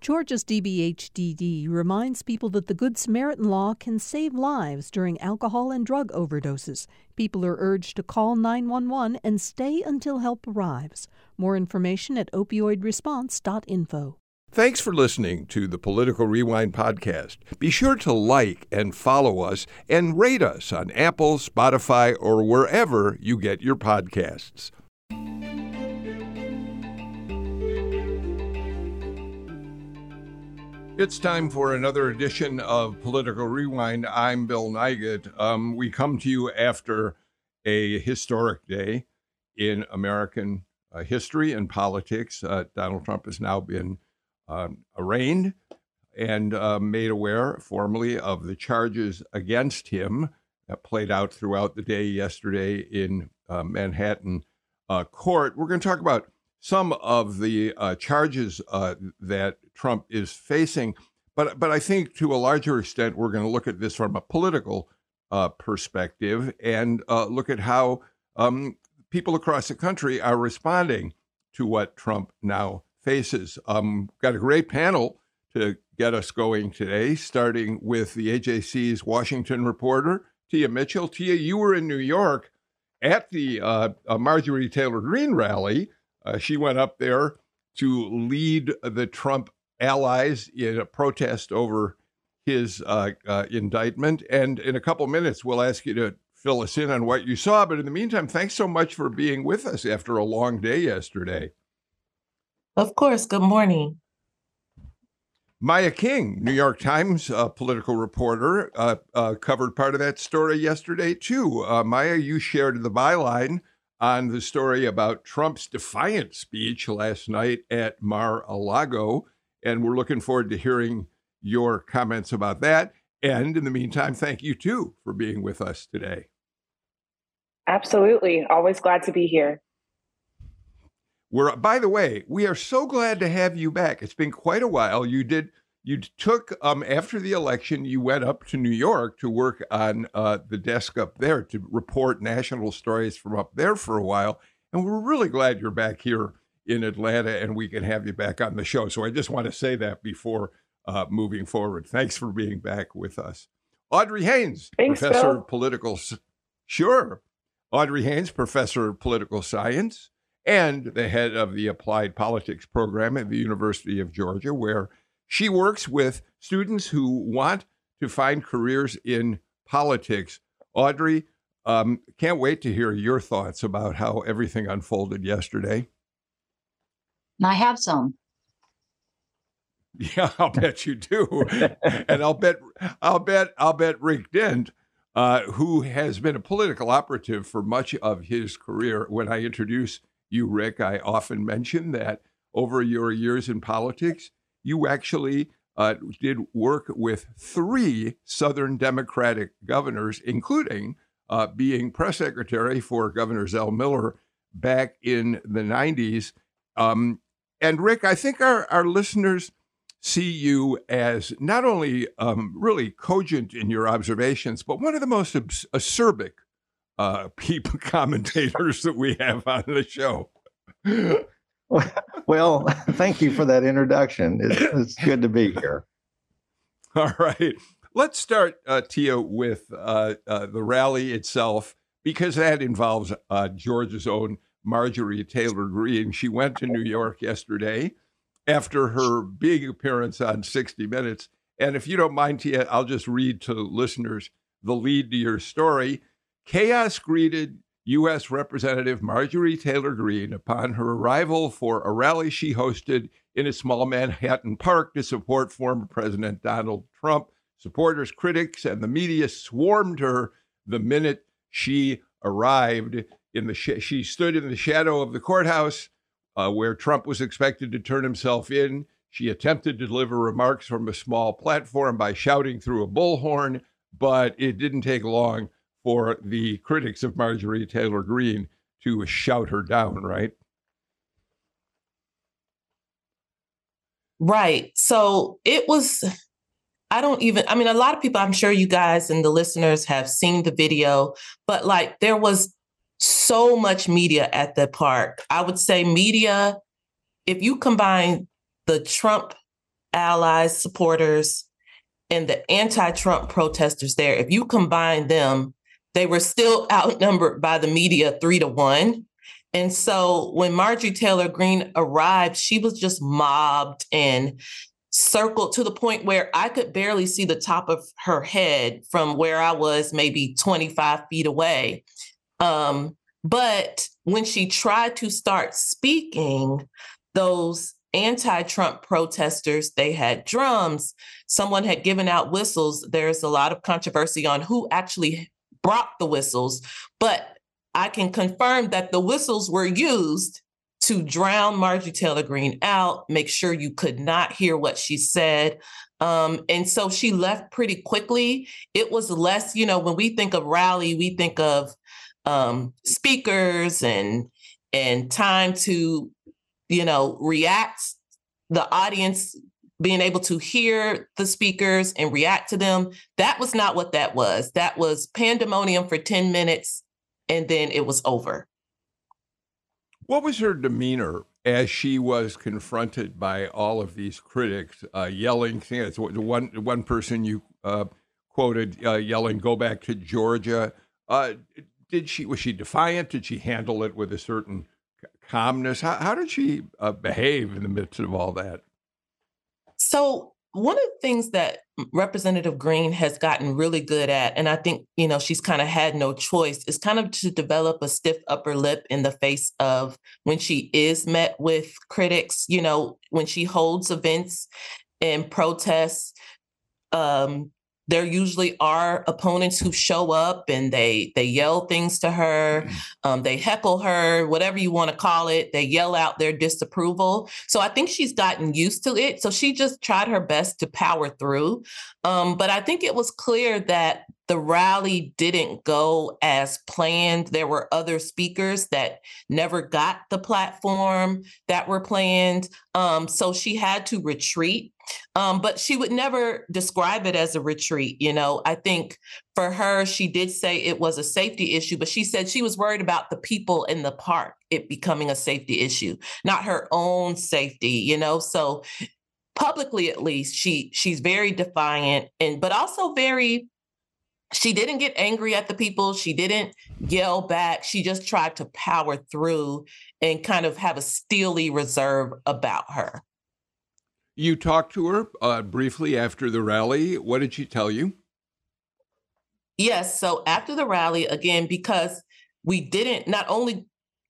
Georgia's DBHDD reminds people that the Good Samaritan law can save lives during alcohol and drug overdoses. People are urged to call 911 and stay until help arrives. More information at opioidresponse.info. Thanks for listening to the Political Rewind podcast. Be sure to like and follow us and rate us on Apple, Spotify, or wherever you get your podcasts. It's time for another edition of Political Rewind. I'm Bill Nigut. Um, we come to you after a historic day in American uh, history and politics. Uh, Donald Trump has now been um, arraigned and uh, made aware formally of the charges against him that played out throughout the day yesterday in uh, Manhattan uh, court. We're going to talk about some of the uh, charges uh, that Trump is facing, but but I think to a larger extent we're going to look at this from a political uh, perspective and uh, look at how um, people across the country are responding to what Trump now faces. Um, got a great panel to get us going today, starting with the AJC's Washington reporter Tia Mitchell. Tia, you were in New York at the uh, Marjorie Taylor Greene rally. Uh, she went up there to lead the Trump allies in a protest over his uh, uh, indictment. And in a couple minutes, we'll ask you to fill us in on what you saw. But in the meantime, thanks so much for being with us after a long day yesterday. Of course. Good morning. Maya King, New York Times uh, political reporter, uh, uh, covered part of that story yesterday, too. Uh, Maya, you shared the byline on the story about Trump's defiant speech last night at Mar a Lago. And we're looking forward to hearing your comments about that. And in the meantime, thank you too for being with us today. Absolutely. Always glad to be here. We're, by the way, we are so glad to have you back. It's been quite a while. You did you took um, after the election you went up to new york to work on uh, the desk up there to report national stories from up there for a while and we're really glad you're back here in atlanta and we can have you back on the show. So i just want to say that before uh, moving forward. Thanks for being back with us. Audrey haynes Thanks, professor Bill. of political sure. Audrey haynes professor of political science and the head of the applied politics program at the university of georgia where she works with students who want to find careers in politics. Audrey, um, can't wait to hear your thoughts about how everything unfolded yesterday. I have some. Yeah, I'll bet you do, and I'll bet, I'll bet, I'll bet Rick Dent, uh, who has been a political operative for much of his career. When I introduce you, Rick, I often mention that over your years in politics, you actually uh, did work with three Southern Democratic governors, including uh, being press secretary for Governor Zell Miller back in the 90s. Um, and Rick, I think our, our listeners see you as not only um, really cogent in your observations, but one of the most acerbic uh, people commentators that we have on the show. well, thank you for that introduction. It's, it's, good to be here. All right. Let's start, uh, Tia, with uh, uh, the rally itself, because that involves uh, Georgia's own Marjorie Taylor Greene. She went to New York yesterday after her big appearance on 60 Minutes. And if you don't mind, Tia, I'll just read to listeners the lead to your story. Chaos greeted U.S. Representative Marjorie Taylor Greene upon her arrival for a rally she hosted in a small Manhattan park to support former President Donald Trump. Supporters, critics, and the media swarmed her the minute she arrived. In the sh- she stood in the shadow of the courthouse uh, where Trump was expected to turn himself in. She attempted to deliver remarks from a small platform by shouting through a bullhorn, but it didn't take long for the critics of Marjorie Taylor Greene to shout her down, right? Right. So it was, I don't even, I mean, a lot of people, I'm sure you guys and the listeners have seen the video, but like there was so much media at the park. I would say media, if you combine the Trump allies, supporters, and the anti Trump protesters there, if you combine them, they were still outnumbered by the media three to one. And so when Marjorie Taylor Greene arrived, she was just mobbed and circled to the point where I could barely see the top of her head from where I was maybe 25 feet away. Um, but when she tried to start speaking, those anti-Trump protesters, they had drums. Someone had given out whistles. There's a lot of controversy on who actually brought the whistles, but I can confirm that the whistles were used to drown Marjorie Taylor Greene out, make sure you could not hear what she said. Um, and so she left pretty quickly. It was less, you know, when we think of rally, we think of um, speakers and and time to, you know, react. The audience being able to hear the speakers and react to them. That was not what that was. That was pandemonium for 10 minutes and then it was over. What was her demeanor as she was confronted by all of these critics uh, yelling things? One, one person you uh, quoted uh, yelling, go back to Georgia. Uh, did she was she defiant? Did she handle it with a certain calmness? How, how did she uh, behave in the midst of all that? So one of the things that Representative Greene has gotten really good at, and I think you know she's kind of had no choice, is kind of to develop a stiff upper lip in the face of when she is met with critics. You know, when she holds events and protests, um, there usually are opponents who show up and they they yell things to her mm. um, they heckle her whatever you want to call it they yell out their disapproval. So i think she's gotten used to it. So she just tried her best to power through. Um, but i think it was clear that the rally didn't go as planned. There were other speakers that never got the platform that were planned. Um, so she had to retreat. Um, but she would never describe it as a retreat. You know, I think for her, she did say it was a safety issue, but she said she was worried about the people in the park, it becoming a safety issue, not her own safety, you know? So publicly at least she she's very defiant and but also very she didn't get angry at the people. She didn't yell back. She just tried to power through and kind of have a steely reserve about her. You talked to her uh, briefly after the rally. What did she tell you? Yes. So after the rally, again, because we didn't, not only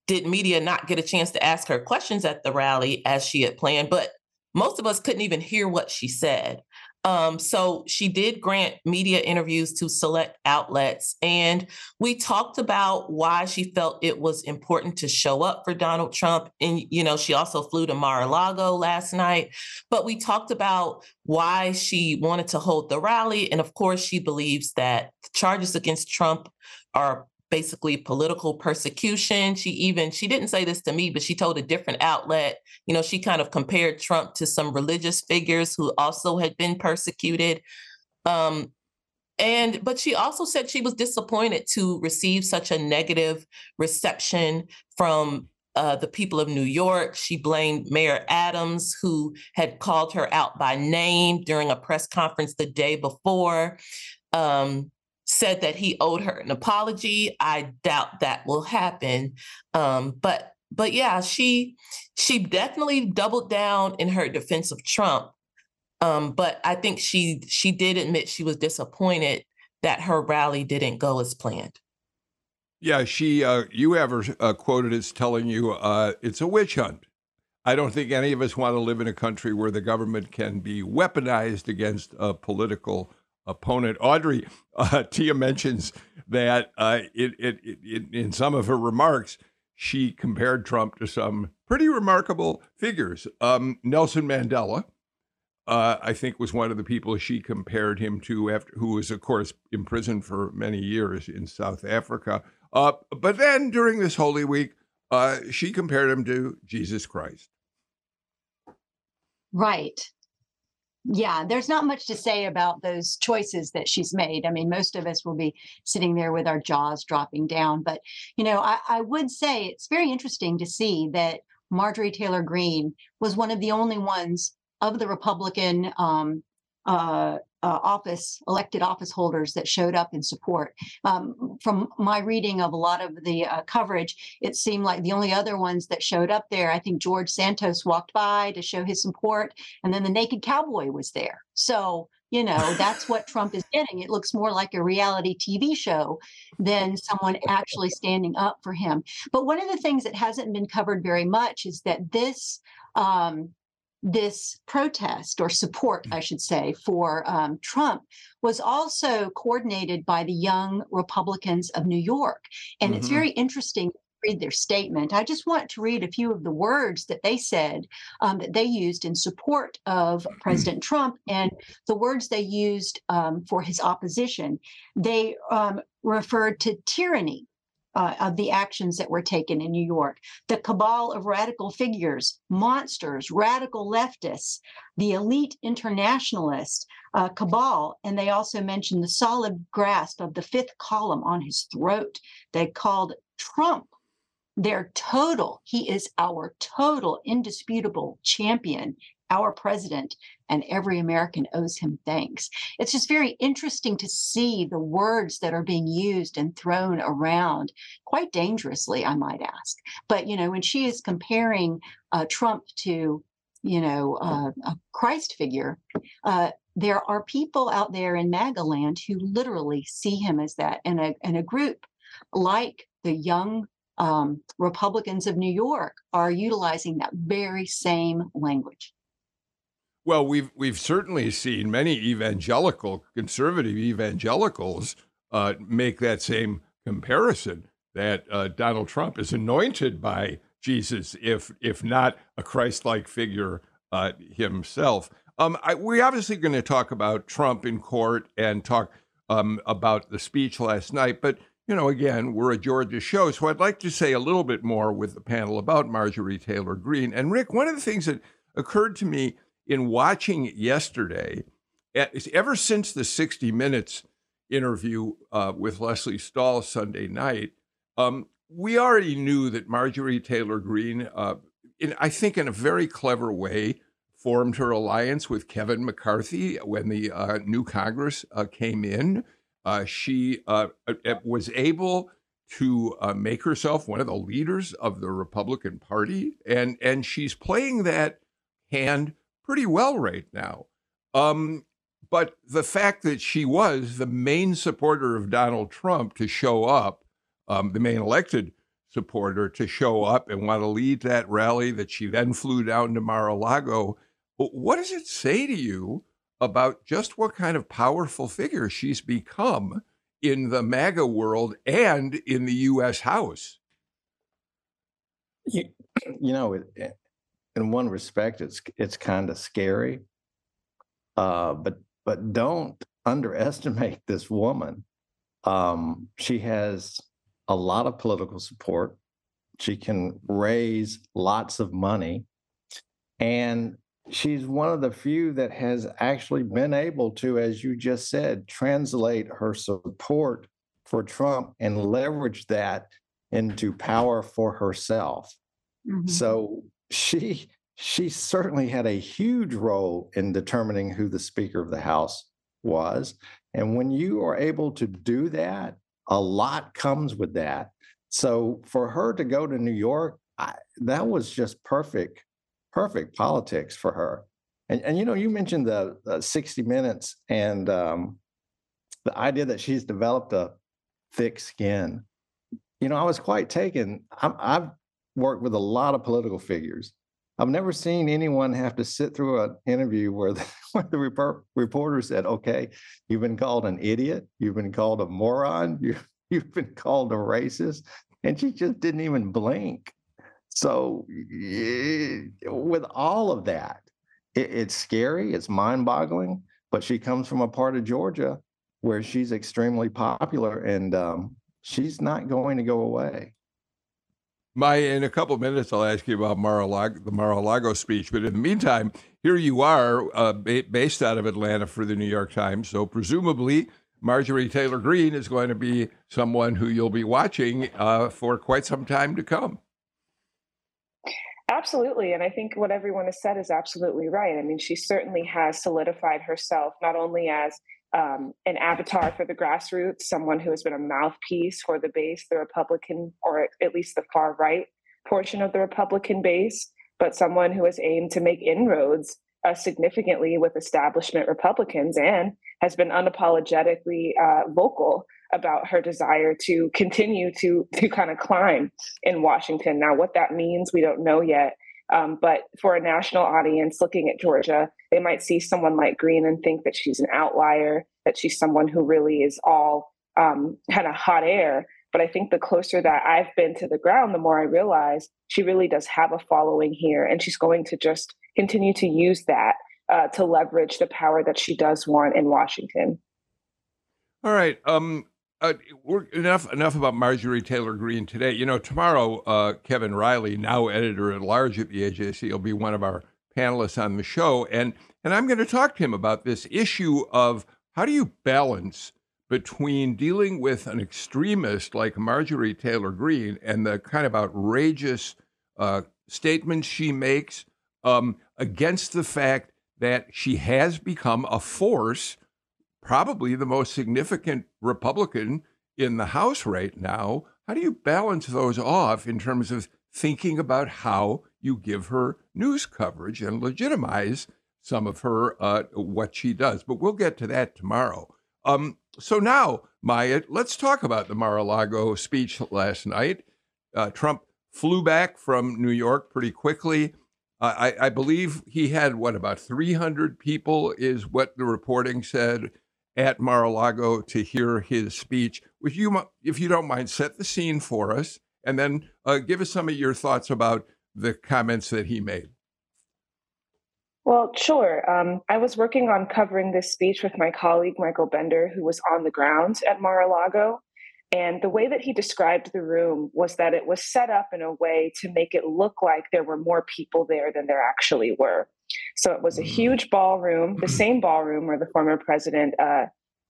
did media not get a chance to ask her questions at the rally as she had planned, but most of us couldn't even hear what she said. Um, so she did grant media interviews to select outlets. And we talked about why she felt it was important to show up for Donald Trump. And, you know, she also flew to Mar a Lago last night. But we talked about why she wanted to hold the rally. And of course, she believes that charges against Trump are basically political persecution. She even she didn't say this to me, but she told a different outlet, you know, she kind of compared Trump to some religious figures who also had been persecuted. Um, and but she also said she was disappointed to receive such a negative reception from uh, the people of New York. She blamed Mayor Adams, who had called her out by name during a press conference the day before. Um, said that he owed her an apology. I doubt that will happen. Um, but but yeah, she she definitely doubled down in her defense of Trump. Um, but I think she she did admit she was disappointed that her rally didn't go as planned. Yeah, she uh, you ever uh, quoted as telling you uh, it's a witch hunt. I don't think any of us want to live in a country where the government can be weaponized against a political opponent. Audrey, uh, Tia mentions that uh, it, it, it, in some of her remarks, she compared Trump to some pretty remarkable figures. Um, Nelson Mandela, uh, I think, was one of the people she compared him to, after who was, of course, imprisoned for many years in South Africa. Uh, but then during this Holy Week, uh, she compared him to Jesus Christ. Right yeah, there's not much to say about those choices that she's made. I mean, most of us will be sitting there with our jaws dropping down. But, you know, I, I would say it's very interesting to see that Marjorie Taylor Greene was one of the only ones of the Republican um, uh, uh, office elected office holders that showed up in support. Um, from my reading of a lot of the uh, coverage, it seemed like the only other ones that showed up there, I think George Santos walked by to show his support, and then the naked cowboy was there. So you know that's what Trump is getting. It looks more like a reality TV show than someone actually standing up for him. But one of the things that hasn't been covered very much is that this. Um, this protest or support, I should say, for um, Trump was also coordinated by the young Republicans of New York. And mm-hmm. it's very interesting to read their statement. I just want to read a few of the words that they said um, that they used in support of President Trump and the words they used um, for his opposition. They um, referred to tyranny uh, of the actions that were taken in New York. The cabal of radical figures, monsters, radical leftists, the elite internationalist uh, cabal, and they also mentioned the solid grasp of the fifth column on his throat. They called Trump their total, he is our total, indisputable champion our president and every American owes him thanks. It's just very interesting to see the words that are being used and thrown around quite dangerously, I might ask. But, you know, when she is comparing uh, Trump to, you know, uh, a Christ figure, uh, there are people out there in MAGA land who literally see him as that. And a, and a group like the young um, Republicans of New York are utilizing that very same language. Well, we've we've certainly seen many evangelical conservative evangelicals uh, make that same comparison that uh, Donald Trump is anointed by Jesus, if if not a Christ-like figure uh, himself. Um, I, we're obviously going to talk about Trump in court and talk um, about the speech last night, but you know, again, we're a Georgia show, so I'd like to say a little bit more with the panel about Marjorie Taylor Greene. And Rick, one of the things that occurred to me in watching yesterday, ever since the 60 Minutes interview uh, with Lesley Stahl Sunday night, um, we already knew that Marjorie Taylor Greene, uh, in, I think in a very clever way, formed her alliance with Kevin McCarthy when the uh, new Congress uh, came in. Uh, she uh, was able to make herself one of the leaders of the Republican Party, and and she's playing that hand pretty well right now. Um, but the fact that she was the main supporter of Donald Trump to show up, um, the main elected supporter to show up and want to lead that rally that she then flew down to Mar-a-Lago, what does it say to you about just what kind of powerful figure she's become in the MAGA world and in the U.S. House? You, you know, it, in one respect, it's it's kind of scary. Uh, but but don't underestimate this woman. Um, she has a lot of political support. She can raise lots of money, and she's one of the few that has actually been able to, as you just said, translate her support for Trump and leverage that into power for herself. Mm-hmm. So she she certainly had a huge role in determining who the Speaker of the House was. And when you are able to do that, a lot comes with that. So for her to go to New York, I, that was just perfect, perfect politics for her. And, and you know, you mentioned the, the 60 Minutes and um, the idea that she's developed a thick skin. You know, I was quite taken. i I've worked with a lot of political figures I've never seen anyone have to sit through an interview where the, where the report, reporter said, "Okay, you've been called an idiot, you've been called a moron, you, you've been called a racist," and she just didn't even blink. So, with all of that, it, it's scary, it's mind-boggling. But she comes from a part of Georgia where she's extremely popular, and um, she's not going to go away. My, in a couple of minutes, I'll ask you about Mar-a-Lago, the Mar-a-Lago speech. But in the meantime, here you are, uh, ba- based out of Atlanta for the New York Times. So presumably, Marjorie Taylor Greene is going to be someone who you'll be watching uh, for quite some time to come. Absolutely. And I think what everyone has said is absolutely right. I mean, she certainly has solidified herself not only as um, an avatar for the grassroots, someone who has been a mouthpiece for the base, the Republican, or at least the far right portion of the Republican base, but someone who has aimed to make inroads uh, significantly with establishment Republicans and has been unapologetically uh, vocal about her desire to continue to to kind of climb in Washington. Now, what that means, we don't know yet. Um, but for a national audience looking at Georgia, they might see someone like Greene and think that she's an outlier, that she's someone who really is all um, kind of hot air. But I think the closer that I've been to the ground, the more I realize she really does have a following here, and she's going to just continue to use that uh, to leverage the power that she does want in Washington. All right. Um, uh, we're enough enough about Marjorie Taylor Greene today. You know, tomorrow uh, Kevin Riley, now editor at large at the AJC, will be one of our panelists on the show, and and I'm going to talk to him about this issue of how do you balance between dealing with an extremist like Marjorie Taylor Greene and the kind of outrageous uh, statements she makes um, against the fact that she has become a force probably the most significant Republican in the House right now. How do you balance those off in terms of thinking about how you give her news coverage and legitimize some of her uh, what she does? But we'll get to that tomorrow. Um, so now, Maya, let's talk about the Mar-a-Lago speech last night. Uh, Trump flew back from New York pretty quickly. I, I, believe he had what about 300 people, is what the reporting said at Mar-a-Lago to hear his speech. Would you, if you don't mind, set the scene for us, and then uh, give us some of your thoughts about the comments that he made? Well, sure. Um, I was working on covering this speech with my colleague Michael Bender, who was on the ground at Mar-a-Lago. And the way that he described the room was that it was set up in a way to make it look like there were more people there than there actually were. So it was a mm. huge ballroom, the same ballroom where the former president uh,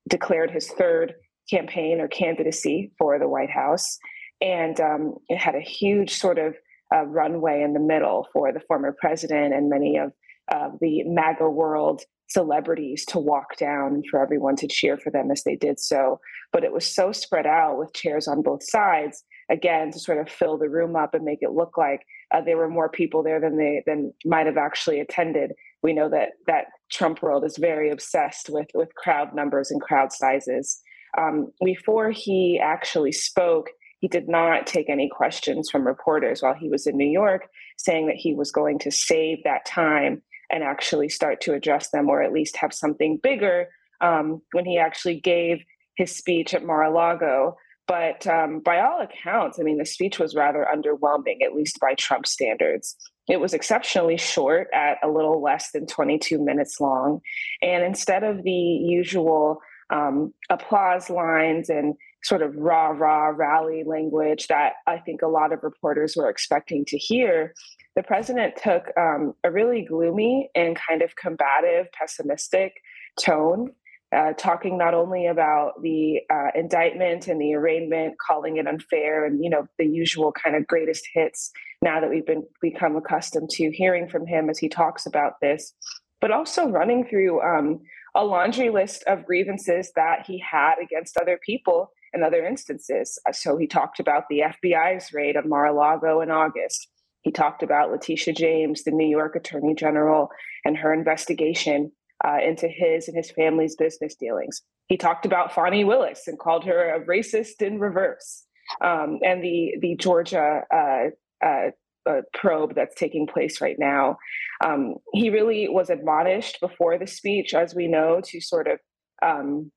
declared his third campaign or candidacy for the White House. And um, it had a huge sort of uh, runway in the middle for the former president and many of uh, the MAGA world celebrities to walk down and for everyone to cheer for them as they did so. But it was so spread out with chairs on both sides, again, to sort of fill the room up and make it look like uh, there were more people there than they than might have actually attended. We know that that Trump world is very obsessed with with crowd numbers and crowd sizes. Um, before he actually spoke, he did not take any questions from reporters while he was in New York, saying that he was going to save that time and actually start to address them, or at least have something bigger um, when he actually gave his speech at Mar-a-Lago. But um, by all accounts, I mean, the speech was rather underwhelming, at least by Trump standards. It was exceptionally short at a little less than 22 minutes long. And instead of the usual um, applause lines and sort of rah rah rally language that I think a lot of reporters were expecting to hear, the president took um, a really gloomy and kind of combative, pessimistic tone uh, talking not only about the uh, indictment and the arraignment, calling it unfair, and you know the usual kind of greatest hits. Now that we've been become accustomed to hearing from him as he talks about this, but also running through um, a laundry list of grievances that he had against other people in other instances. Uh, so he talked about the FBI's raid of Mar-a-Lago in August. He talked about Letitia James, the New York Attorney General, and her investigation uh, into his and his family's business dealings. He talked about Fani Willis and called her a racist in reverse. Um, and the the Georgia uh, uh, uh, probe that's taking place right now. Um, he really was admonished before the speech, as we know, to sort of um,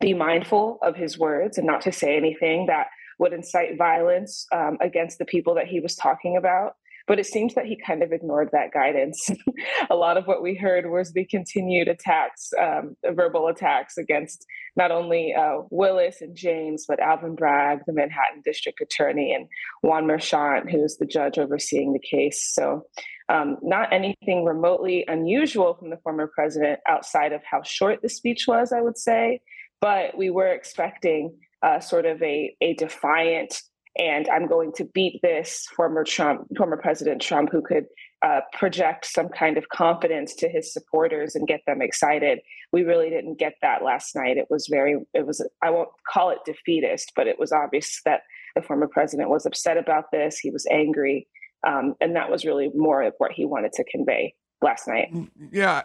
be mindful of his words and not to say anything that would incite violence um, against the people that he was talking about. But it seems that he kind of ignored that guidance. a lot of what we heard was the continued attacks, um, verbal attacks against not only uh, Willis and James, but Alvin Bragg, the Manhattan District Attorney, and Juan Merchan, who's the judge overseeing the case. So, um, not anything remotely unusual from the former president outside of how short the speech was, I would say. But we were expecting uh, sort of a, a defiant and I'm going to beat this former Trump, former President Trump, who could uh, project some kind of confidence to his supporters and get them excited. We really didn't get that last night. It was very, it was, I won't call it defeatist, but it was obvious that the former president was upset about this. He was angry. Um, and that was really more of what he wanted to convey last night. Mm, yeah.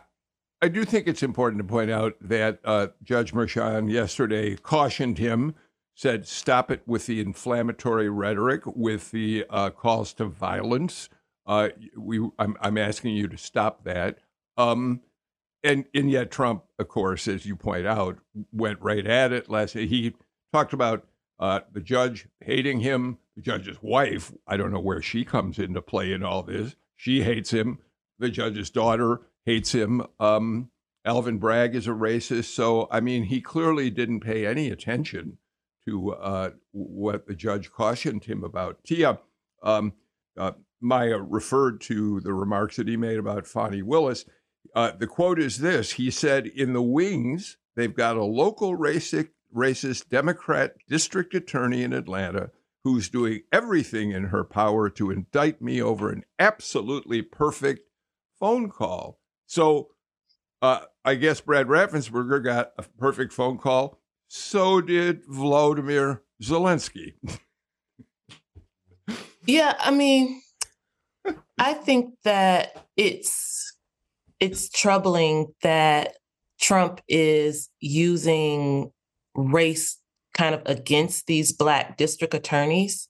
I do think it's important to point out that uh, Judge Merchan yesterday cautioned him said, stop it with the inflammatory rhetoric, with the uh, calls to violence. Uh, we, I'm, I'm asking you to stop that. Um, and, and yet Trump, of course, as you point out, went right at it. Last he talked about uh, the judge hating him, the judge's wife. I don't know where she comes into play in all this. She hates him. The judge's daughter hates him. Um, Alvin Bragg is a racist. So, I mean, he clearly didn't pay any attention to uh, what the judge cautioned him about. Tia, um, uh, Maya referred to the remarks that he made about Fani Willis. Uh, the quote is this He said, In the wings, they've got a local racist, racist Democrat district attorney in Atlanta who's doing everything in her power to indict me over an absolutely perfect phone call. So uh, I guess Brad Raffensperger got a perfect phone call so did Vladimir Zelensky. yeah, I mean, I think that it's it's troubling that Trump is using race kind of against these black district attorneys.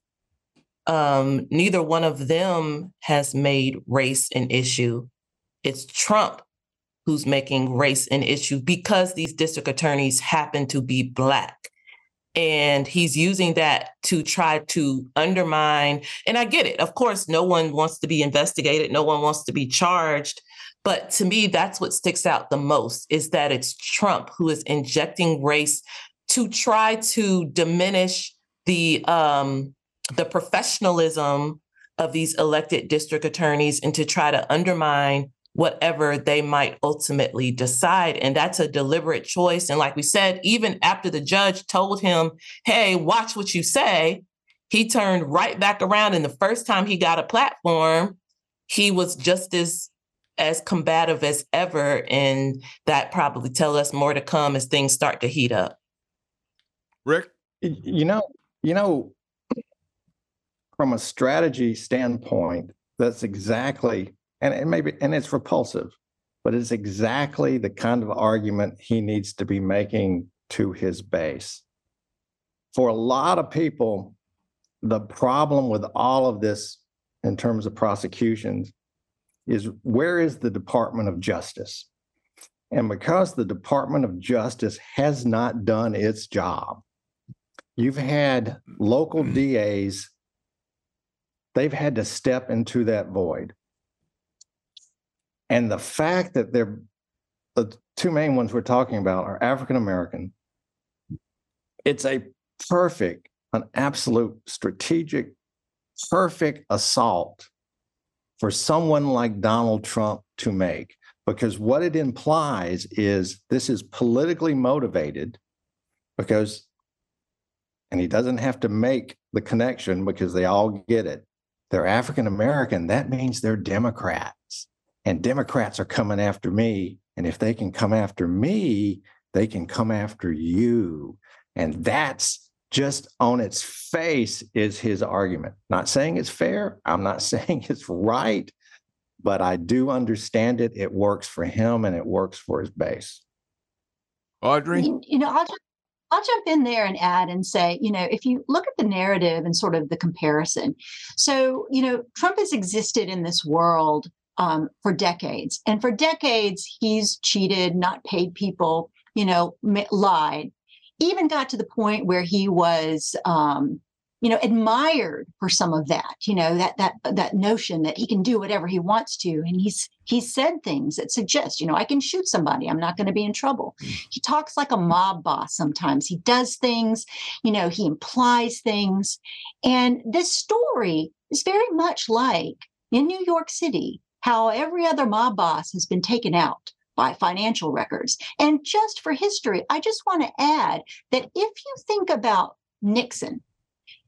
Um, neither one of them has made race an issue. It's Trump who's making race an issue because these district attorneys happen to be Black. And he's using that to try to undermine. And I get it. Of course, no one wants to be investigated, no one wants to be charged. But to me, that's what sticks out the most is that it's Trump who is injecting race to try to diminish the um, the professionalism of these elected district attorneys and to try to undermine whatever they might ultimately decide. And that's a deliberate choice. And like we said, even after the judge told him, hey, watch what you say, he turned right back around. And the first time he got a platform, he was just as as combative as ever. And that probably tell us more to come as things start to heat up. Rick? You know, you know, from a strategy standpoint, that's exactly and it maybe and it's repulsive, but it's exactly the kind of argument he needs to be making to his base. For a lot of people, the problem with all of this in terms of prosecutions is where is the Department of Justice? And because the Department of Justice has not done its job, you've had local mm. DAs, they've had to step into that void. And the fact that they're the two main ones we're talking about are African American. It's a perfect, an absolute strategic, perfect assault for someone like Donald Trump to make. Because what it implies is this is politically motivated because, and he doesn't have to make the connection because they all get it. They're African American. That means they're Democrats and Democrats are coming after me. And if they can come after me, they can come after you. And that's just on its face is his argument. Not saying it's fair. I'm not saying it's right, but I do understand it. It works for him and it works for his base. Audrey? You, you know, I'll just I'll jump in there and add and say, you know, if you look at the narrative and sort of the comparison, so, you know, Trump has existed in this world um, for decades. And for decades, he's cheated, not paid people, you know, lied, even got to the point where he was, um, you know, admired for some of that, you know, that that that notion that he can do whatever he wants to, and he's he said things that suggest, you know, I can shoot somebody, I'm not going to be in trouble. Mm. He talks like a mob boss sometimes. He does things, you know, he implies things, and this story is very much like in New York City how every other mob boss has been taken out by financial records. And just for history, I just want to add that if you think about Nixon,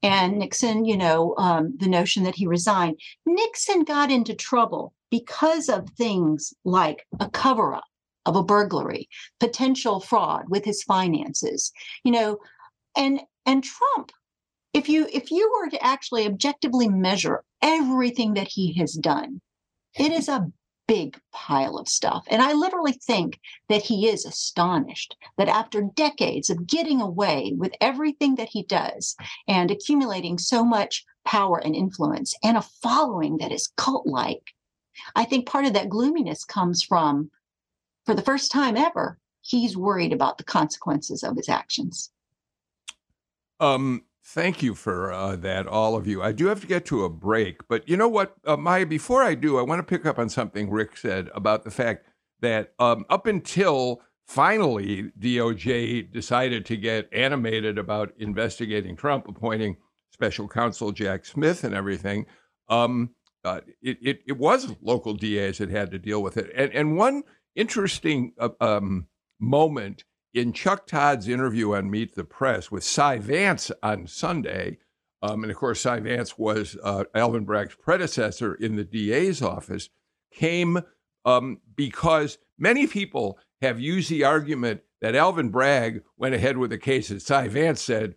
and Nixon, you know, um, the notion that he resigned. Nixon got into trouble because of things like a cover up of a burglary, potential fraud with his finances, you know, and and Trump if you if you were to actually objectively measure everything that he has done it is a big pile of stuff and i literally think that he is astonished that after decades of getting away with everything that he does and accumulating so much power and influence and a following that is cult like i think part of that gloominess comes from for the first time ever he's worried about the consequences of his actions. Um Thank you for uh, that, all of you. I do have to get to a break, but you know what, uh, Maya? Before I do, I want to pick up on something Rick said about the fact that um, up until finally DOJ decided to get animated about investigating Trump, appointing special counsel Jack Smith and everything. Um, uh, it, it, it was local DAs that had to deal with it. And, and one interesting uh, um, moment in Chuck Todd's interview on Meet the Press with Cy Vance on Sunday, um, and of course, Cy Vance was uh, Alvin Bragg's predecessor in the DA's office, came um, because many people have used the argument that Alvin Bragg went ahead with a case that Cy Vance said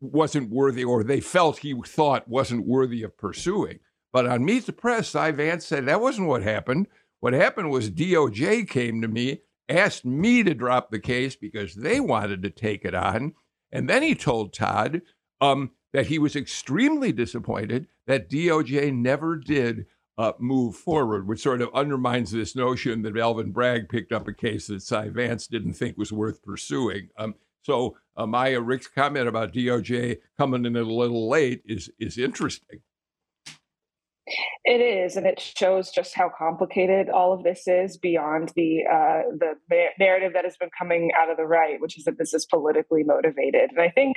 wasn't worthy, or they felt he thought wasn't worthy of pursuing. But on Meet the Press, Cy Vance said that wasn't what happened. What happened was DOJ came to me asked me to drop the case because they wanted to take it on. And then he told Todd um, that he was extremely disappointed that DOJ never did uh, move forward, which sort of undermines this notion that Alvin Bragg picked up a case that Cy Vance didn't think was worth pursuing. Um, so uh, Maya Rick's comment about DOJ coming in a little late is is interesting. It is, and it shows just how complicated all of this is beyond the uh, the narrative that has been coming out of the right, which is that this is politically motivated. And I think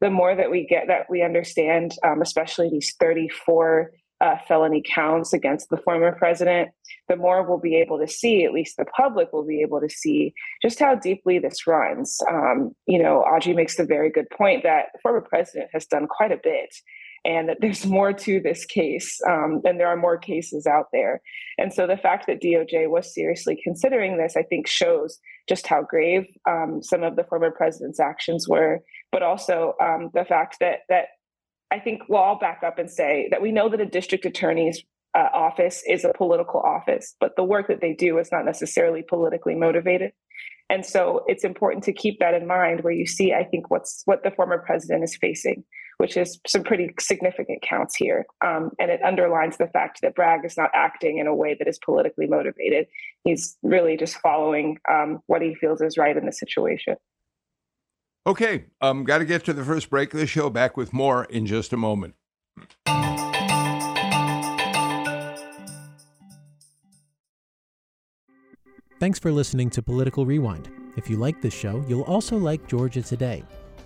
the more that we get that we understand, um, especially these thirty four uh, felony counts against the former president, the more we'll be able to see, at least the public will be able to see, just how deeply this runs. Um, you know, Audrey makes the very good point that the former president has done quite a bit and that there's more to this case um, and there are more cases out there. And so the fact that doj was seriously considering this i think shows just how grave um, some of the former president's actions were but also um, the fact that that i think we'll all back up and say that we know that a district attorney's uh, office is a political office but the work that they do is not necessarily politically motivated. And so it's important to keep that in mind where you see i think what's what the former president is facing which is some pretty significant counts here. Um, and it underlines the fact that Bragg is not acting in a way that is politically motivated. He's really just following um, what he feels is right in the situation. Okay, um, got to get to the first break of the show. Back with more in just a moment. Thanks for listening to Political Rewind. If you like this show, you'll also like Georgia Today.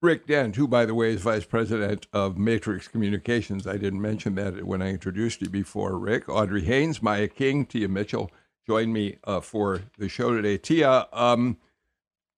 Rick Dent, who, by the way, is vice president of Matrix Communications. I didn't mention that when I introduced you before, Rick. Audrey Haynes, Maya King, Tia Mitchell joined me uh, for the show today. Tia, um,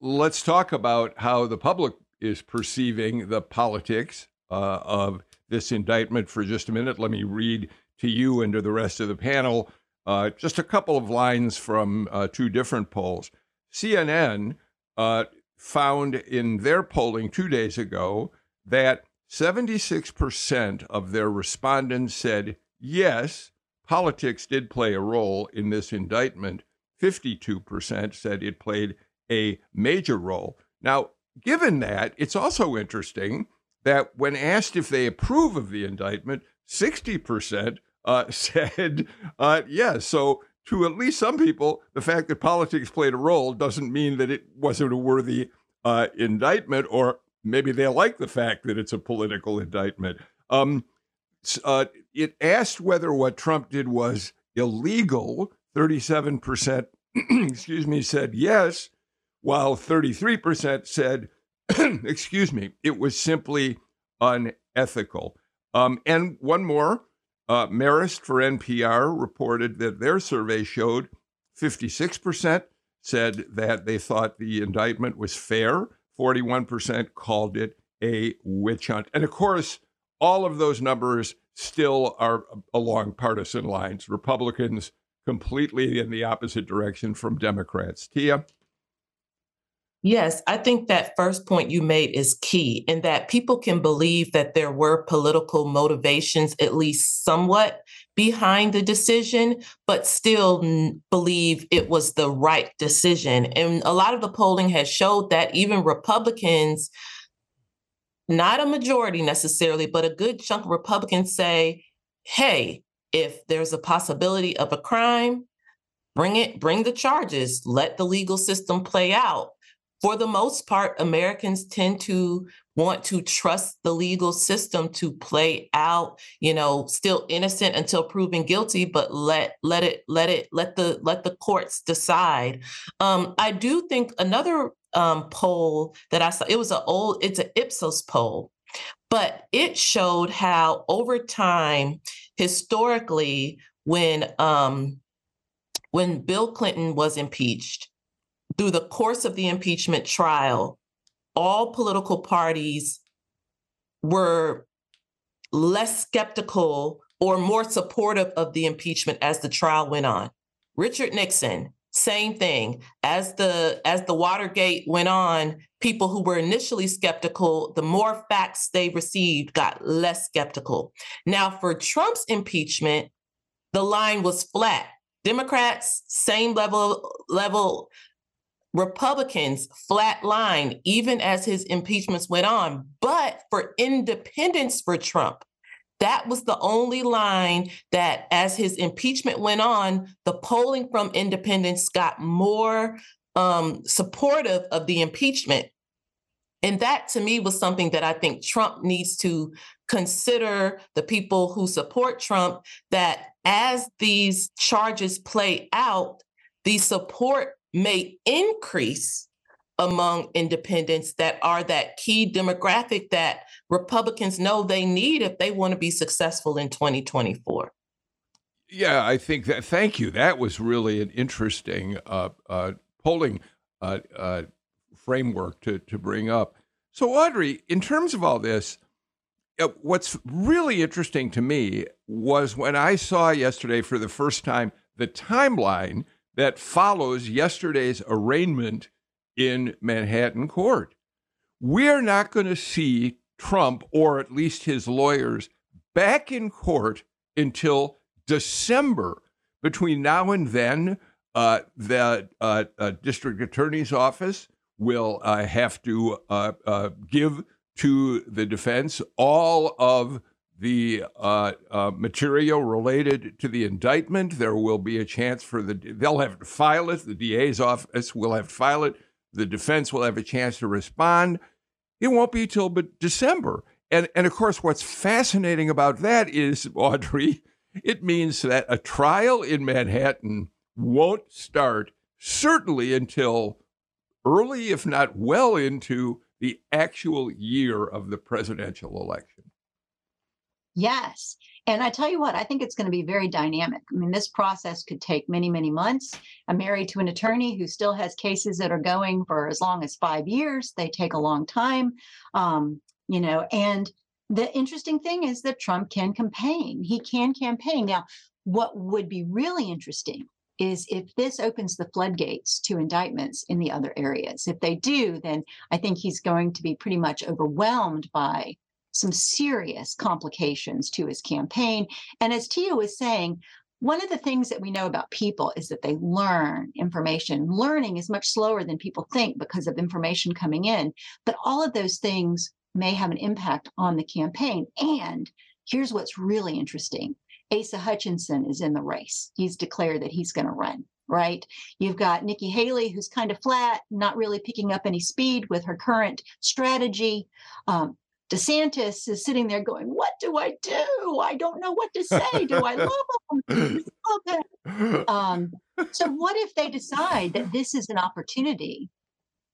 let's talk about how the public is perceiving the politics uh, of this indictment for just a minute. Let me read to you and to the rest of the panel uh, just a couple of lines from uh, two different polls. CNN uh, found in their polling two days ago that 76% of their respondents said, yes, politics did play a role in this indictment. 52% said it played a major role. Now, given that, it's also interesting that when asked if they approve of the indictment, 60% uh, said uh, yes. So to at least some people, the fact that politics played a role doesn't mean that it wasn't a worthy uh, indictment, or maybe they like the fact that it's a political indictment. Um, uh, it asked whether what Trump did was illegal. 37%, excuse me, said yes, while 33% said, excuse me, it was simply unethical. Um, and one more uh, Marist for NPR reported that their survey showed 56% said that they thought the indictment was fair, 41% called it a witch hunt. And of course, all of those numbers still are along partisan lines. Republicans completely in the opposite direction from Democrats. Tia? Yes, I think that first point you made is key in that people can believe that there were political motivations, at least somewhat, behind the decision, but still believe it was the right decision. And a lot of the polling has showed that even Republicans, not a majority necessarily, but a good chunk of Republicans say, hey, if there's a possibility of a crime, bring it, bring the charges, let the legal system play out for the most part, Americans tend to want to trust the legal system to play out, you know, still innocent until proven guilty, but let let it let it let the let the courts decide. Um, I do think another um, poll that I saw, it was an old, it's an Ipsos poll, but it showed how over time, historically, when um, when Bill Clinton was impeached, through the course of the impeachment trial, all political parties were less skeptical or more supportive of the impeachment as the trial went on. Richard Nixon, same thing. As the as the Watergate went on, people who were initially skeptical, the more facts they received got less skeptical. Now for Trump's impeachment, the line was flat. Democrats, same level level Republicans flatlined even as his impeachments went on. But for independents for Trump, that was the only line that, as his impeachment went on, the polling from independents got more um, supportive of the impeachment. And that to me was something that I think Trump needs to consider the people who support Trump that as these charges play out, the support may increase among independents that are that key demographic that Republicans know they need if they want to be successful in 2024. Yeah, I think that. Thank you. That was really an interesting uh, uh, polling uh, uh framework to to bring up. So, Audrey, in terms of all this, uh, what's really interesting to me was when I saw yesterday for the first time the timeline that follows yesterday's arraignment in Manhattan court. We're not going to see Trump, or at least his lawyers, back in court until December. Between now and then, uh, the uh, uh, district attorney's office will uh, have to uh, uh, give to the defense all of the uh, uh, material related to the indictment. There will be a chance for the, they'll have to file it. The DA's office will have to file it. The defense will have a chance to respond. It won't be till but December. And, and of course, what's fascinating about that is, Audrey, it means that a trial in Manhattan won't start certainly until early, if not well into the actual year of the presidential election. Yes. And I tell you what, I think it's going to be very dynamic. I mean, this process could take many, many months. I'm married to an attorney who still has cases that are going for as long as five years. They take a long time, um, you know. And the interesting thing is that Trump can campaign. He can campaign. Now, what would be really interesting is if this opens the floodgates to indictments in the other areas. If they do, then I think he's going to be pretty much overwhelmed by some serious complications to his campaign. And as Tia was saying, one of the things that we know about people is that they learn information. Learning is much slower than people think because of information coming in. But all of those things may have an impact on the campaign. And here's what's really interesting Asa Hutchinson is in the race. He's declared that he's going to run, right? You've got Nikki Haley, who's kind of flat, not really picking up any speed with her current strategy. Um, DeSantis is sitting there going, What do I do? I don't know what to say. Do I love him? Um, so, what if they decide that this is an opportunity,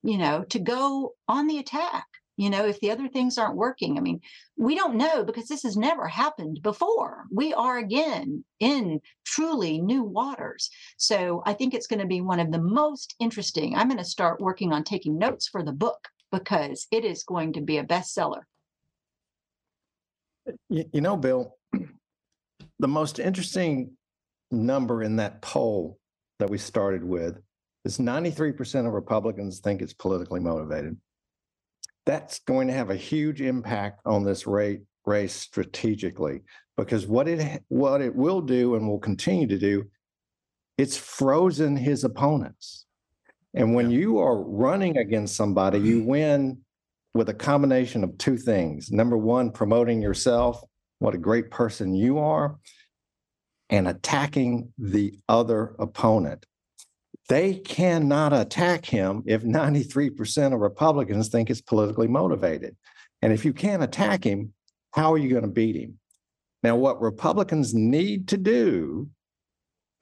you know, to go on the attack? You know, if the other things aren't working, I mean, we don't know because this has never happened before. We are again in truly new waters. So I think it's going to be one of the most interesting. I'm going to start working on taking notes for the book because it is going to be a bestseller. You, you know, Bill, the most interesting number in that poll that we started with is 93% of Republicans think it's politically motivated. That's going to have a huge impact on this rate race strategically because what it what it will do and will continue to do it's frozen his opponents and when yeah. you are running against somebody you win with a combination of two things. Number one, promoting yourself, what a great person you are, and attacking the other opponent. They cannot attack him if 93% of Republicans think it's politically motivated. And if you can't attack him, how are you going to beat him? Now, what Republicans need to do,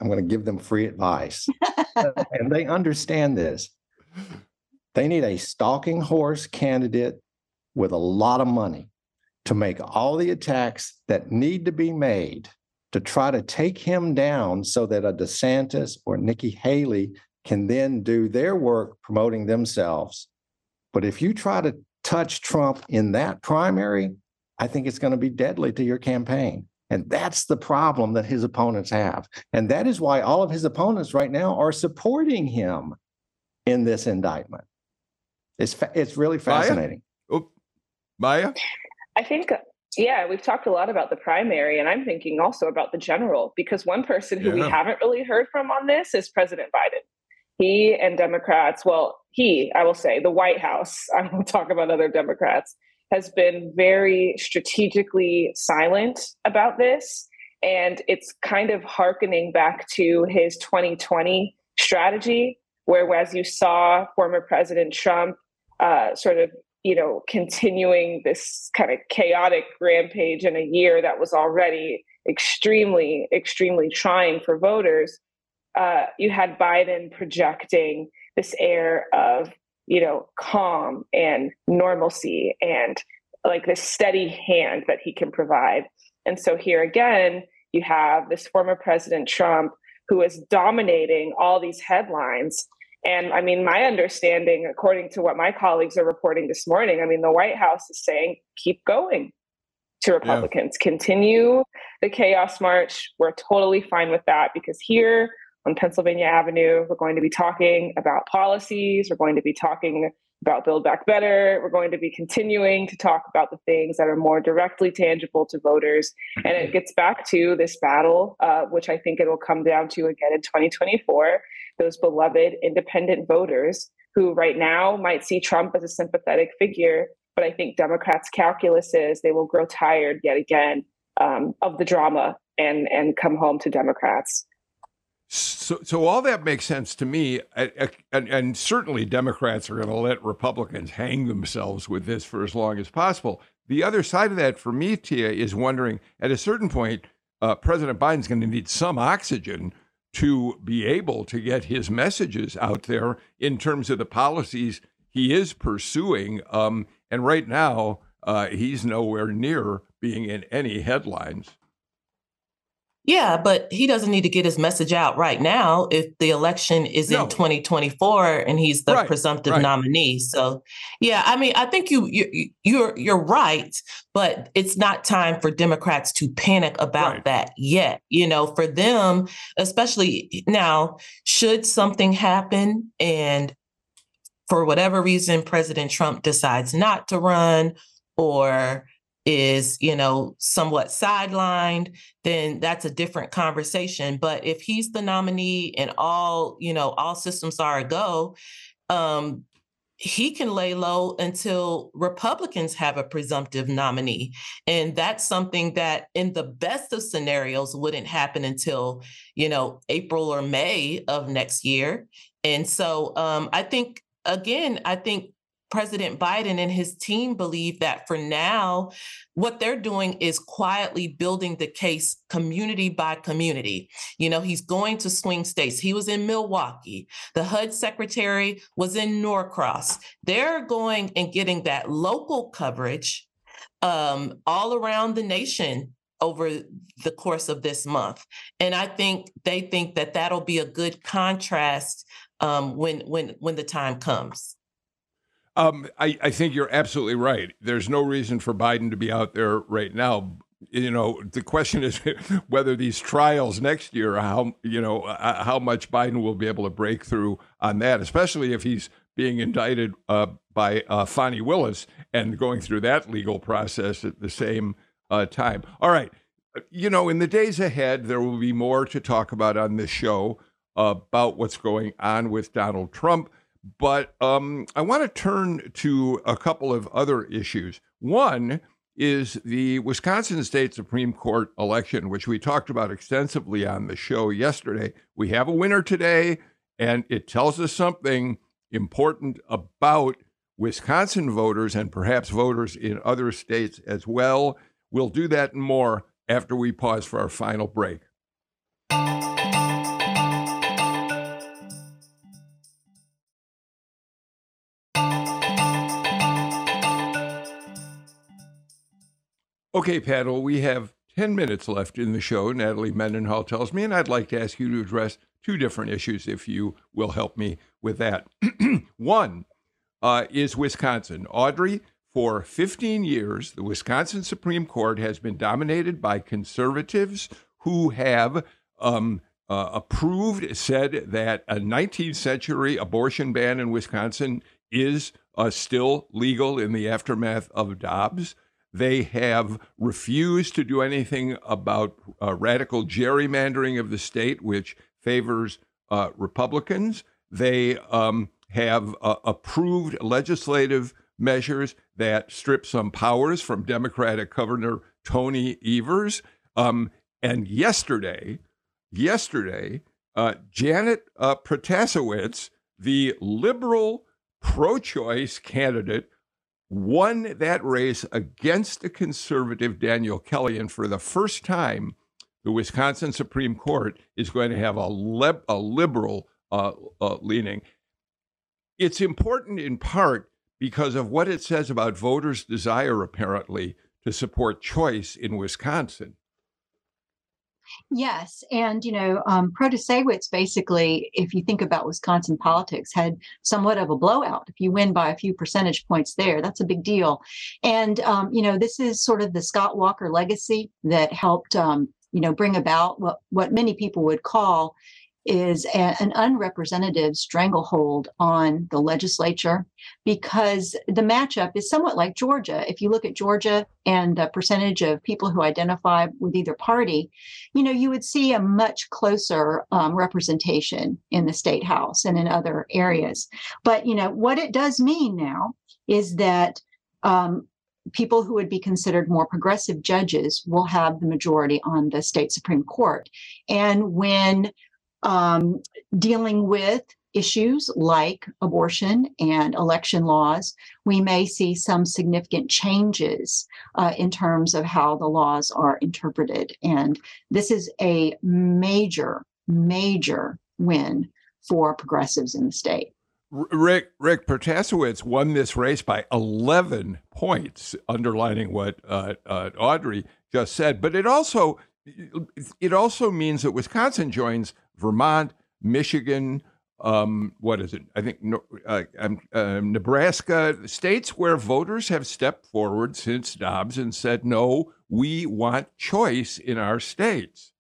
I'm going to give them free advice, and they understand this. They need a stalking horse candidate with a lot of money to make all the attacks that need to be made to try to take him down so that a DeSantis or Nikki Haley can then do their work promoting themselves. But if you try to touch Trump in that primary, I think it's going to be deadly to your campaign. And that's the problem that his opponents have. And that is why all of his opponents right now are supporting him in this indictment. It's fa- it's really fascinating. Maya? Oh, Maya? I think yeah, we've talked a lot about the primary, and I'm thinking also about the general because one person who yeah. we haven't really heard from on this is President Biden. He and Democrats, well, he, I will say, the White House, I won't talk about other Democrats, has been very strategically silent about this. And it's kind of harkening back to his 2020 strategy, where, as you saw former President Trump uh, sort of you know continuing this kind of chaotic rampage in a year that was already extremely extremely trying for voters uh, you had biden projecting this air of you know calm and normalcy and like this steady hand that he can provide. And so here again you have this former president trump who is dominating all these headlines and I mean, my understanding, according to what my colleagues are reporting this morning, I mean, the White House is saying, keep going to Republicans, yeah. continue the chaos march. We're totally fine with that because here on Pennsylvania Avenue, we're going to be talking about policies, we're going to be talking about Build Back Better. We're going to be continuing to talk about the things that are more directly tangible to voters. And it gets back to this battle, uh, which I think it will come down to again in 2024 those beloved independent voters who right now might see Trump as a sympathetic figure. But I think Democrats' calculus is they will grow tired yet again um, of the drama and, and come home to Democrats. So, so all that makes sense to me, and, and certainly Democrats are going to let Republicans hang themselves with this for as long as possible. The other side of that, for me, Tia, is wondering at a certain point, uh, President Biden's going to need some oxygen to be able to get his messages out there in terms of the policies he is pursuing. Um, and right now, uh, he's nowhere near being in any headlines. Yeah, but he doesn't need to get his message out right now if the election is no. in 2024 and he's the right, presumptive right. nominee. So, yeah, I mean, I think you you you're you're right, but it's not time for Democrats to panic about right. that yet. You know, for them, especially now, should something happen and for whatever reason President Trump decides not to run or is you know somewhat sidelined then that's a different conversation. But if he's the nominee and all you know all systems are a go um he can lay low until republicans have a presumptive nominee. And that's something that in the best of scenarios wouldn't happen until you know april or may of next year. And so um i think again i think President Biden and his team believe that for now, what they're doing is quietly building the case community by community. You know, he's going to swing states. He was in Milwaukee. The HUD secretary was in Norcross. They're going and getting that local coverage um, all around the nation over the course of this month. And I think they think that that'll be a good contrast um, when when when the time comes. Um, I, I think you're absolutely right. There's no reason for Biden to be out there right now. You know, the question is whether these trials next year, how you know uh, how much Biden will be able to break through on that, especially if he's being indicted uh, by uh, Fani Willis and going through that legal process at the same uh, time. All right, you know, in the days ahead, there will be more to talk about on this show about what's going on with Donald Trump. But um, I want to turn to a couple of other issues. One is the Wisconsin State Supreme Court election, which we talked about extensively on the show yesterday. We have a winner today, and it tells us something important about Wisconsin voters and perhaps voters in other states as well. We'll do that and more after we pause for our final break. Okay, panel, we have 10 minutes left in the show, Natalie Mendenhall tells me, and I'd like to ask you to address two different issues if you will help me with that. One uh, is Wisconsin. Audrey, for 15 years, the Wisconsin Supreme Court has been dominated by conservatives who have um, uh, approved, said that a 19th century abortion ban in Wisconsin is uh, still legal in the aftermath of Dobbs. They have refused to do anything about uh, radical gerrymandering of the state, which favors uh, Republicans. They um, have uh, approved legislative measures that strip some powers from Democratic Governor Tony Evers. Um, and yesterday, yesterday, uh, Janet uh, the liberal pro-choice candidate won that race against the conservative Daniel Kelly. And for the first time, the Wisconsin Supreme Court is going to have a, lib- a liberal uh, uh, leaning. It's important in part because of what it says about voters' desire, apparently, to support choice in Wisconsin. Yes, and you know, um, Protasiewicz basically, if you think about Wisconsin politics, had somewhat of a blowout. If you win by a few percentage points there, that's a big deal. And um, you know, this is sort of the Scott Walker legacy that helped, um, you know, bring about what what many people would call is a, an unrepresentative stranglehold on the legislature because the matchup is somewhat like Georgia. If you look at Georgia and the percentage of people who identify with either party, you know, you would see a much closer um, representation in the state house and in other areas. But, you know, what it does mean now is that um, people who would be considered more progressive judges will have the majority on the state Supreme Court. And when um, dealing with issues like abortion and election laws, we may see some significant changes uh, in terms of how the laws are interpreted. And this is a major, major win for progressives in the state. Rick Rick Protasiewicz won this race by 11 points, underlining what uh, uh, Audrey just said. But it also it also means that Wisconsin joins Vermont, Michigan, um, what is it? I think uh, uh, Nebraska, states where voters have stepped forward since Dobbs and said, no, we want choice in our states.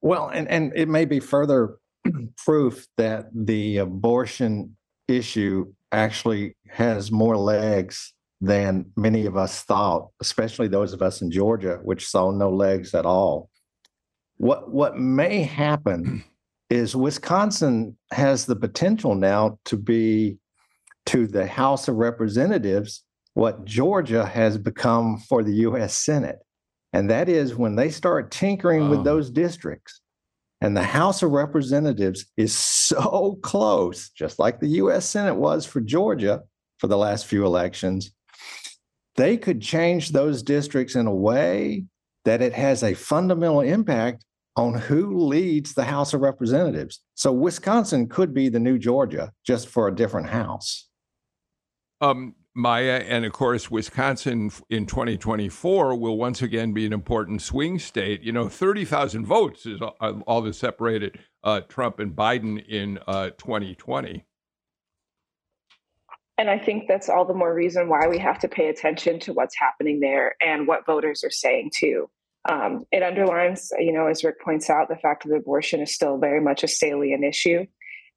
Well, and, and it may be further proof that the abortion issue actually has more legs than many of us thought, especially those of us in Georgia, which saw no legs at all. What what may happen hmm. is Wisconsin has the potential now to be to the House of Representatives what Georgia has become for the US Senate. And that is when they start tinkering oh. with those districts, and the House of Representatives is so close, just like the US Senate was for Georgia for the last few elections, they could change those districts in a way that it has a fundamental impact on who leads the House of Representatives. So Wisconsin could be the new Georgia just for a different house. Um, Maya, and of course, Wisconsin in 2024 will once again be an important swing state. You know, 30,000 votes is all, that separated uh, Trump and Biden in uh, 2020. And I think that's all the more reason why we have to pay attention to what's happening there and what voters are saying too. Um, it underlines, you know, as Rick points out, the fact that abortion is still very much a salient issue.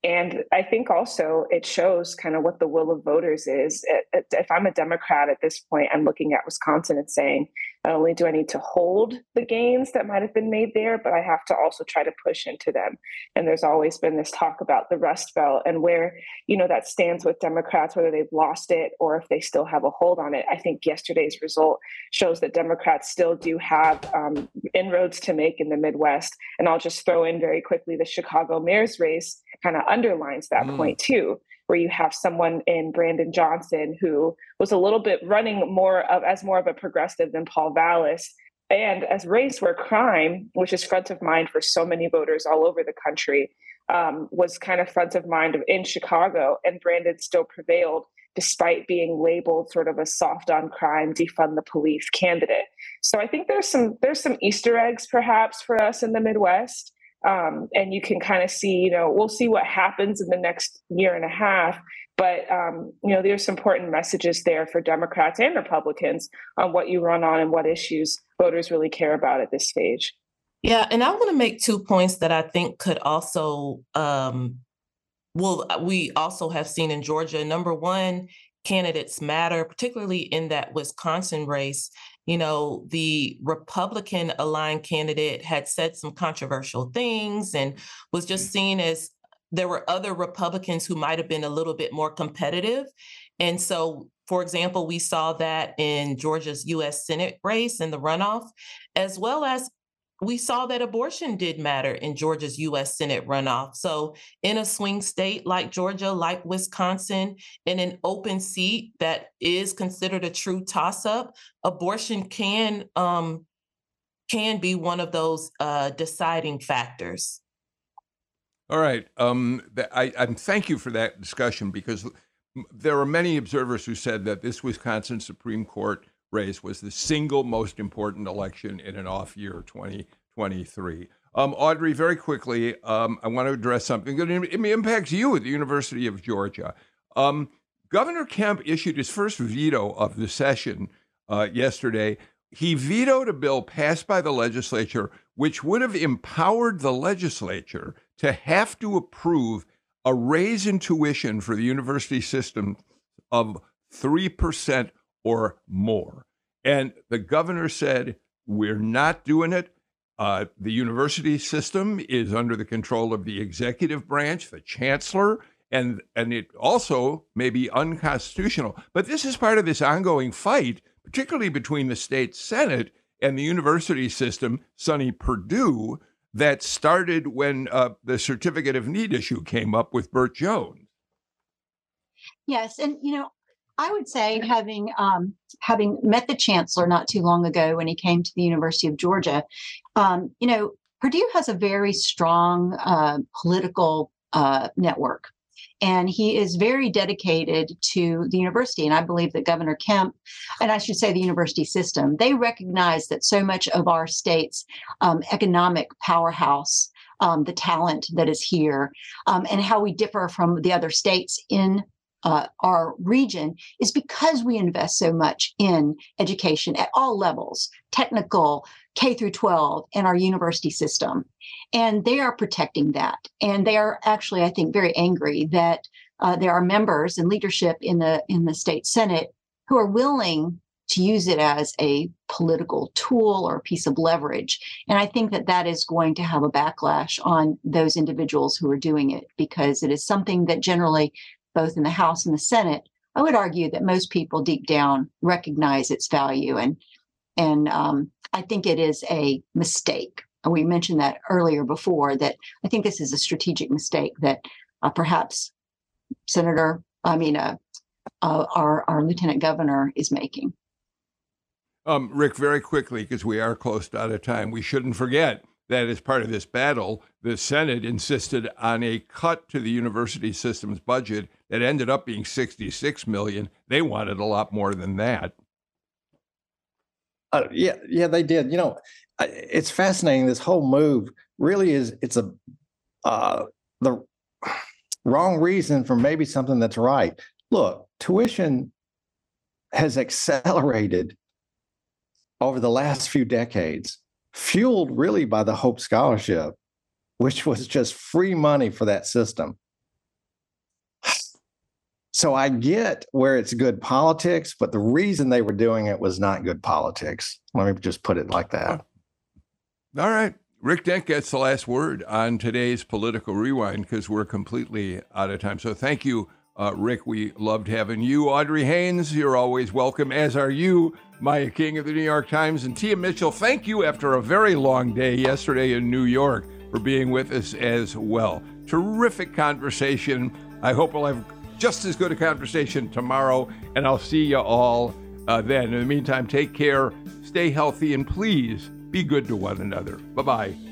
And I think also it shows kind of what the will of voters is. If I'm a Democrat at this point, I'm looking at Wisconsin and saying, not only do I need to hold the gains that might have been made there, but I have to also try to push into them. And there's always been this talk about the Rust Belt and where, you know, that stands with Democrats, whether they've lost it or if they still have a hold on it. I think yesterday's result shows that Democrats still do have um, inroads to make in the Midwest. And I'll just throw in very quickly the Chicago mayor's race kind of underlines that mm. point too where you have someone in Brandon Johnson who was a little bit running more of as more of a progressive than Paul Vallas. And as race where crime, which is front of mind for so many voters all over the country, um, was kind of front of mind in Chicago, and Brandon still prevailed despite being labeled sort of a soft on crime, defund the police candidate. So I think there's some there's some Easter eggs perhaps for us in the Midwest um, and you can kind of see, you know, we'll see what happens in the next year and a half. But um, you know, there's important messages there for Democrats and Republicans on what you run on and what issues voters really care about at this stage. Yeah, and I want to make two points that I think could also, um, well, we also have seen in Georgia. Number one, candidates matter, particularly in that Wisconsin race you know, the Republican aligned candidate had said some controversial things and was just mm. seen as there were other Republicans who might have been a little bit more competitive. And so, for example, we saw that in Georgia's US Senate race in the runoff, as well as we saw that abortion did matter in Georgia's US Senate runoff. So, in a swing state like Georgia, like Wisconsin, in an open seat that is considered a true toss up, abortion can um, can be one of those uh, deciding factors. All right. Um, I, I thank you for that discussion because there are many observers who said that this Wisconsin Supreme Court race was the single most important election in an off year 2023. Um, Audrey, very quickly, um, I want to address something that impacts you at the University of Georgia. Um, Governor Kemp issued his first veto of the session uh, yesterday. He vetoed a bill passed by the legislature which would have empowered the legislature to have to approve a raise in tuition for the university system of 3% or more. And the governor said, We're not doing it. Uh, the university system is under the control of the executive branch, the chancellor, and, and it also may be unconstitutional. But this is part of this ongoing fight, particularly between the state senate and the university system, Sonny Perdue, that started when uh, the certificate of need issue came up with Burt Jones. Yes, and you know, I would say having um, having met the chancellor not too long ago when he came to the University of Georgia, um, you know, Perdue has a very strong uh, political uh, network. And he is very dedicated to the university. And I believe that Governor Kemp, and I should say the university system, they recognize that so much of our state's um, economic powerhouse um, the talent that is here um, and how we differ from the other states in uh, our region is because we invest so much in education at all levels technical k through 12 and our university system and they are protecting that and they are actually i think very angry that uh, there are members and leadership in the in the state senate who are willing to use it as a political tool or a piece of leverage. And I think that that is going to have a backlash on those individuals who are doing it because it is something that generally both in the House and the Senate, I would argue that most people deep down recognize its value, and and um, I think it is a mistake we mentioned that earlier before that I think this is a strategic mistake that uh, perhaps Senator, I mean, uh, uh, our our lieutenant governor is making. Um, Rick, very quickly because we are close out of time. We shouldn't forget that as part of this battle, the Senate insisted on a cut to the university system's budget that ended up being 66 million. They wanted a lot more than that. Uh, yeah, yeah, they did. You know, it's fascinating. This whole move really is. It's a uh, the wrong reason for maybe something that's right. Look, tuition has accelerated over the last few decades, fueled really by the Hope Scholarship, which was just free money for that system. So I get where it's good politics, but the reason they were doing it was not good politics. Let me just put it like that. All right. Rick Dent gets the last word on today's political rewind because we're completely out of time. So thank you, uh, Rick. We loved having you. Audrey Haynes, you're always welcome, as are you, Maya King of the New York Times. And Tia Mitchell, thank you after a very long day yesterday in New York for being with us as well. Terrific conversation. I hope we'll have just as good a conversation tomorrow, and I'll see you all uh, then. In the meantime, take care, stay healthy, and please be good to one another. Bye bye.